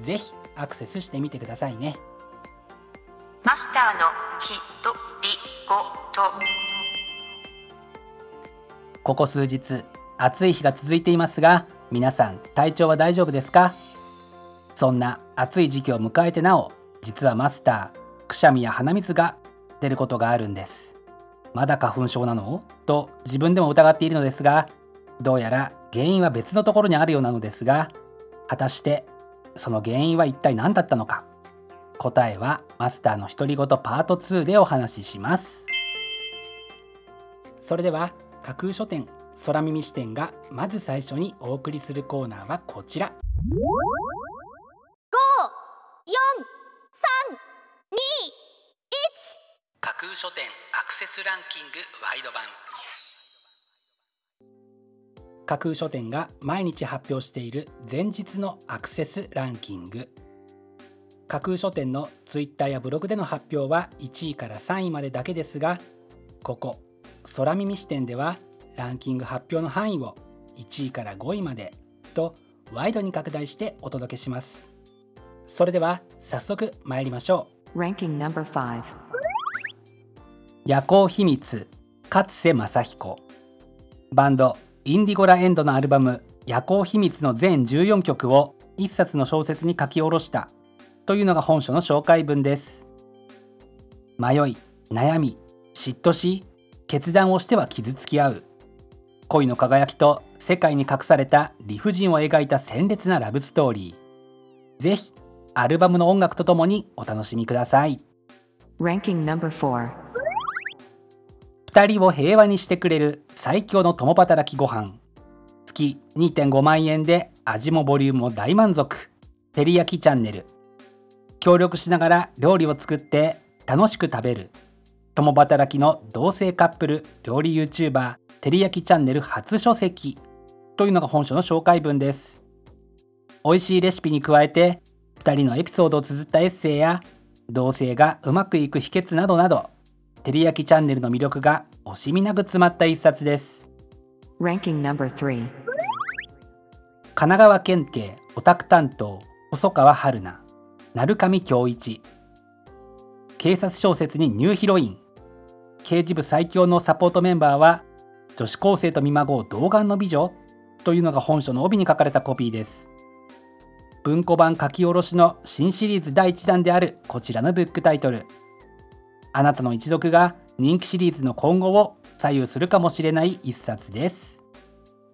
ぜひアクセスしてみてくださいね。マスターのひとりごと。ここ数日暑い日が続いていますが皆さん体調は大丈夫ですか？そんな暑い時期を迎えてなお実はマスターくしゃみや鼻水が出ることがあるんです。まだ花粉症なの？と自分でも疑っているのですがどうやら原因は別のところにあるようなのですが果たしてその原因は一体何だったのか？答えはマスターの独り言パート2でお話しします。それでは架空書店空耳視点がまず最初にお送りするコーナーはこちら。架空書店アクセスランキングワイド版架空書店が毎日発表している前日のアクセスランキング。架空書店のツイッターやブログでの発表は1位から3位までだけですがここ空耳視点ではランキング発表の範囲を1位から5位までとワイドに拡大してお届けします。それでは早速参りましょう。Ranking number 5夜行秘密勝瀬正彦。バンドインディゴラエンドのアルバム「夜行秘密」の全14曲を一冊の小説に書き下ろしたというのが本書の紹介文です。迷い悩み嫉妬し決断をしては傷つき合う。恋の輝きと世界に隠された理不尽を描いた鮮烈なラブストーリー。ぜひアルバムの音楽とともにお楽しみください。Ranking number 42人を平和にしてくれる最強の共働きご飯。月2.5万円で味もボリュームも大満足。照り焼きチャンネル。協力しながら料理を作って楽しく食べる。共働きの同性カップル料理 YouTuber 照り焼きチャンネル初書籍。というのが本書の紹介文です。美味しいレシピに加えて2人のエピソードを綴ったエッセイや同性がうまくいく秘訣などなど照り焼きチャンネルの魅力が惜しみなく詰まった一冊です。Ranking number 3神奈川県警オタク担当細川春菜鳴上恭一。警察小説にニューヒロイン。刑事部最強のサポートメンバーは女子高生と見まごう童顔の美女。というのが本書の帯に書かれたコピーです。文庫版書き下ろしの新シリーズ第1弾であるこちらのブックタイトルあなたの一読が人気シリーズの今後を左右するかもしれない一冊です。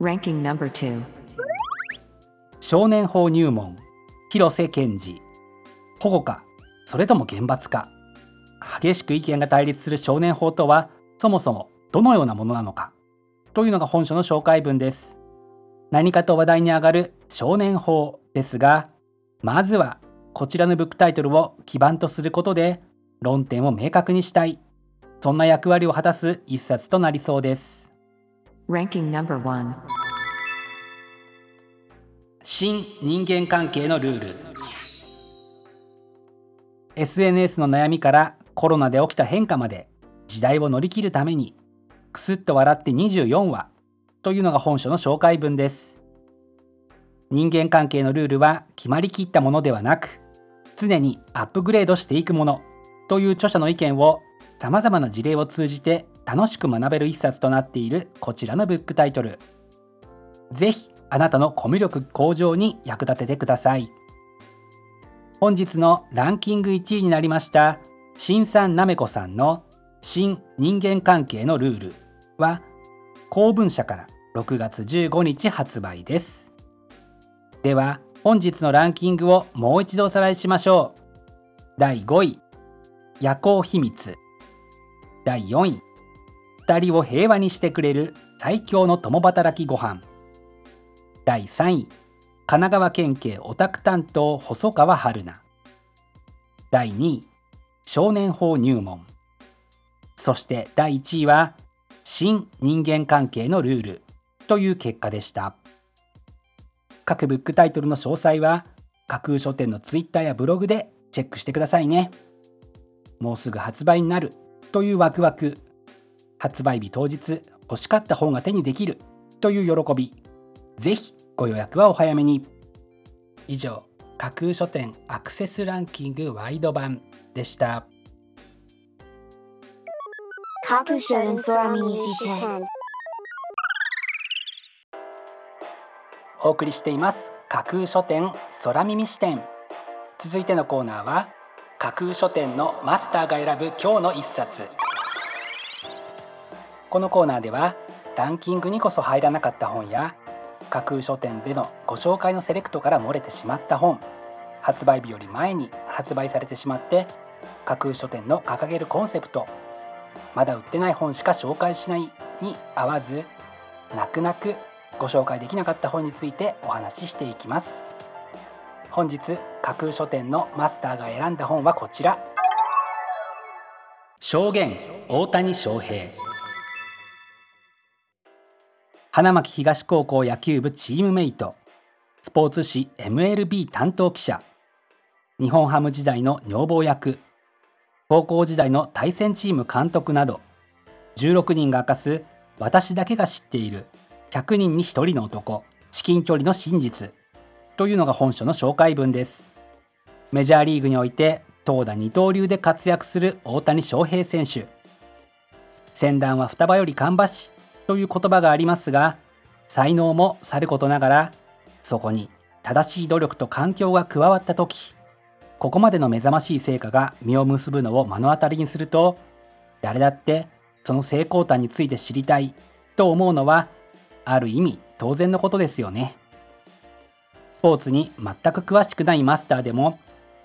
Ranking number 2少年法入門。広瀬健二保護かそれとも厳罰か。激しく意見が対立する少年法とはそもそもどのようなものなのか。というのが本書の紹介文です。何かと話題に上がる少年法ですがまずはこちらのブックタイトルを基盤とすることで論点を明確にしたい。そんな役割を果たす一冊となりそうです。Ranking number 1新人間関係のルール。SNS の悩みからコロナで起きた変化まで時代を乗り切るためにくすっと笑って24話というのが本書の紹介文です。人間関係のルールは決まりきったものではなく常にアップグレードしていくものという著者の意見をさまざまな事例を通じて楽しく学べる一冊となっているこちらのブックタイトル。ぜひあなたのコミュ力向上に役立ててください。本日のランキング1位になりました新さんなめこさんの新人間関係のルールは公文社から6月15日発売です。では本日のランキングをもう一度おさらいしましょう。第5位。夜行秘密。第4位。2人を平和にしてくれる。最強の共働きご飯。第3位。神奈川県警オタク担当細川春菜。第2位。少年法入門。そして第1位は新人間関係のルール。という結果でした。各ブックタイトルの詳細は架空書店のツイッターやブログでチェックしてくださいね。もうすぐ発売になるというワクワク発売日当日欲しかった本が手にできるという喜び。ぜひご予約はお早めに。以上架空書店アクセスランキングワイド版でした。架空書店空耳視点お送りしています架空書店。空耳視点続いてのコーナーは架空書店のマスターが選ぶ今日の一冊。このコーナーではランキングにこそ入らなかった本や架空書店でのご紹介のセレクトから漏れてしまった本発売日より前に発売されてしまって架空書店の掲げるコンセプトまだ売ってない本しか紹介しないに合わず泣く泣くご紹介できなかった本についてお話ししていきます。本日架空書店のマスターが選んだ本はこちら。証言大谷翔平。花巻東高校野球部チームメイト。スポーツ紙 MLB 担当記者。日本ハム時代の女房役。高校時代の対戦チーム監督など。16人が明かす私だけが知っている。100人に1人の男。至近距離の真実。というのが本書の紹介文ですメジャーリーグにおいて投打二刀流で活躍する大谷翔平選手先団は双葉より芳しという言葉がありますが才能もさることながらそこに正しい努力と環境が加わった時ここまでの目覚ましい成果が実を結ぶのを目の当たりにすると誰だってその成功端について知りたいと思うのはある意味当然のことですよね。スポーツに全く詳しくないマスターでも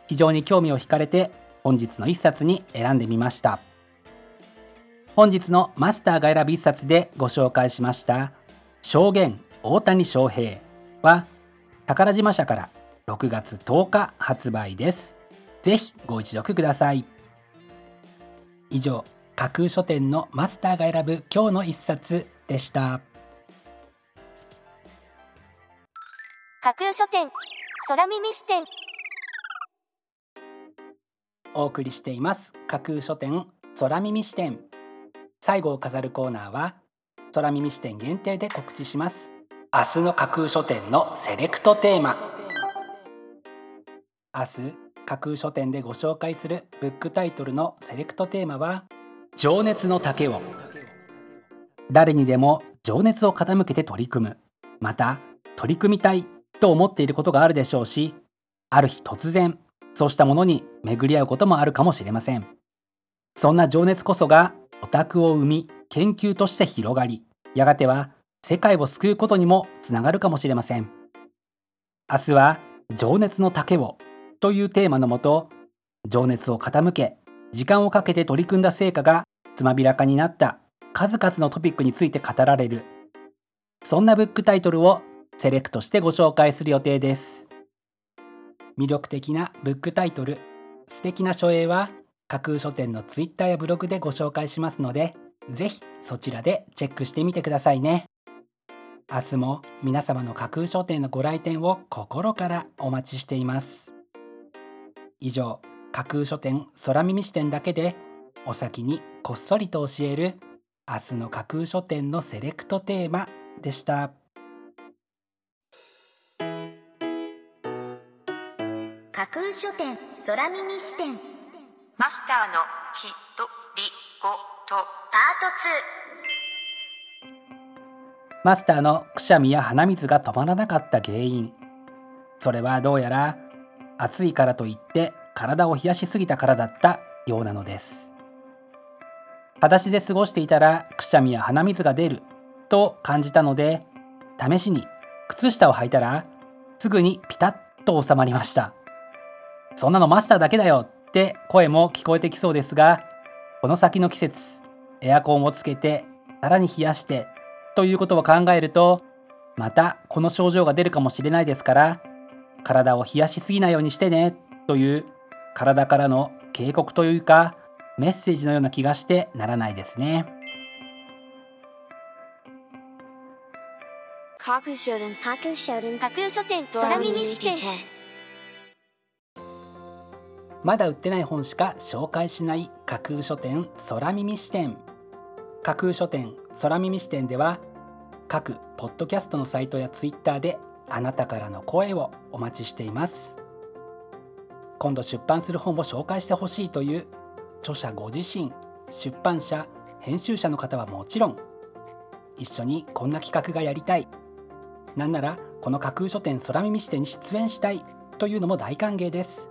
非常に興味を惹かれて本日の一冊に選んでみました。本日のマスターが選ぶ一冊でご紹介しました証言大谷翔平は宝島社から6月10日発売です。ぜひご一読ください。以上、架空書店のマスターが選ぶ今日の一冊でした。架空書店空耳視点。お送りしています。架空書店空耳視点。最後を飾るコーナーは空耳視点限定で告知します。明日の架空書店のセレクトテーマ。明日架空書店でご紹介するブックタイトルのセレクトテーマは情熱の竹を。誰にでも情熱を傾けて取り組む。また取り組みたい。と思っていることがあるでしょうしある日突然そうしたものに巡り合うこともあるかもしれません。そんな情熱こそがオタクを生み研究として広がりやがては世界を救うことにもつながるかもしれません。明日は情熱の竹をというテーマのもと情熱を傾け時間をかけて取り組んだ成果がつまびらかになった数々のトピックについて語られる。そんなブックタイトルをセレクトしてご紹介する予定です。魅力的なブックタイトル素敵な書影は架空書店のツイッターやブログでご紹介しますのでぜひそちらでチェックしてみてくださいね。明日も皆様の架空書店のご来店を心からお待ちしています。以上架空書店空耳視点だけでお先にこっそりと教える明日の架空書店のセレクトテーマでした。架空書店空耳視点。マスターのきとりごとパマスターのくしゃみや鼻水が止まらなかった原因。それはどうやら暑いからといって体を冷やしすぎたからだったようなのです。裸足で過ごしていたらくしゃみや鼻水が出ると感じたので試しに靴下を履いたらすぐにピタッと収まりましたそんなのマスターだけだよって声も聞こえてきそうですがこの先の季節エアコンをつけてさらに冷やしてということを考えるとまたこの症状が出るかもしれないですから体を冷やしすぎないようにしてねという体からの警告というかメッセージのような気がしてならないですね。架空書店架空書店架空書店空耳視点まだ売ってない本しか紹介しない架空書店空耳視点。架空書店空耳視点では各ポッドキャストのサイトやツイッターであなたからの声をお待ちしています。今度出版する本を紹介してほしいという著者ご自身出版社編集者の方はもちろん一緒にこんな企画がやりたい。なんならこの架空書店空耳視点に出演したいというのも大歓迎です。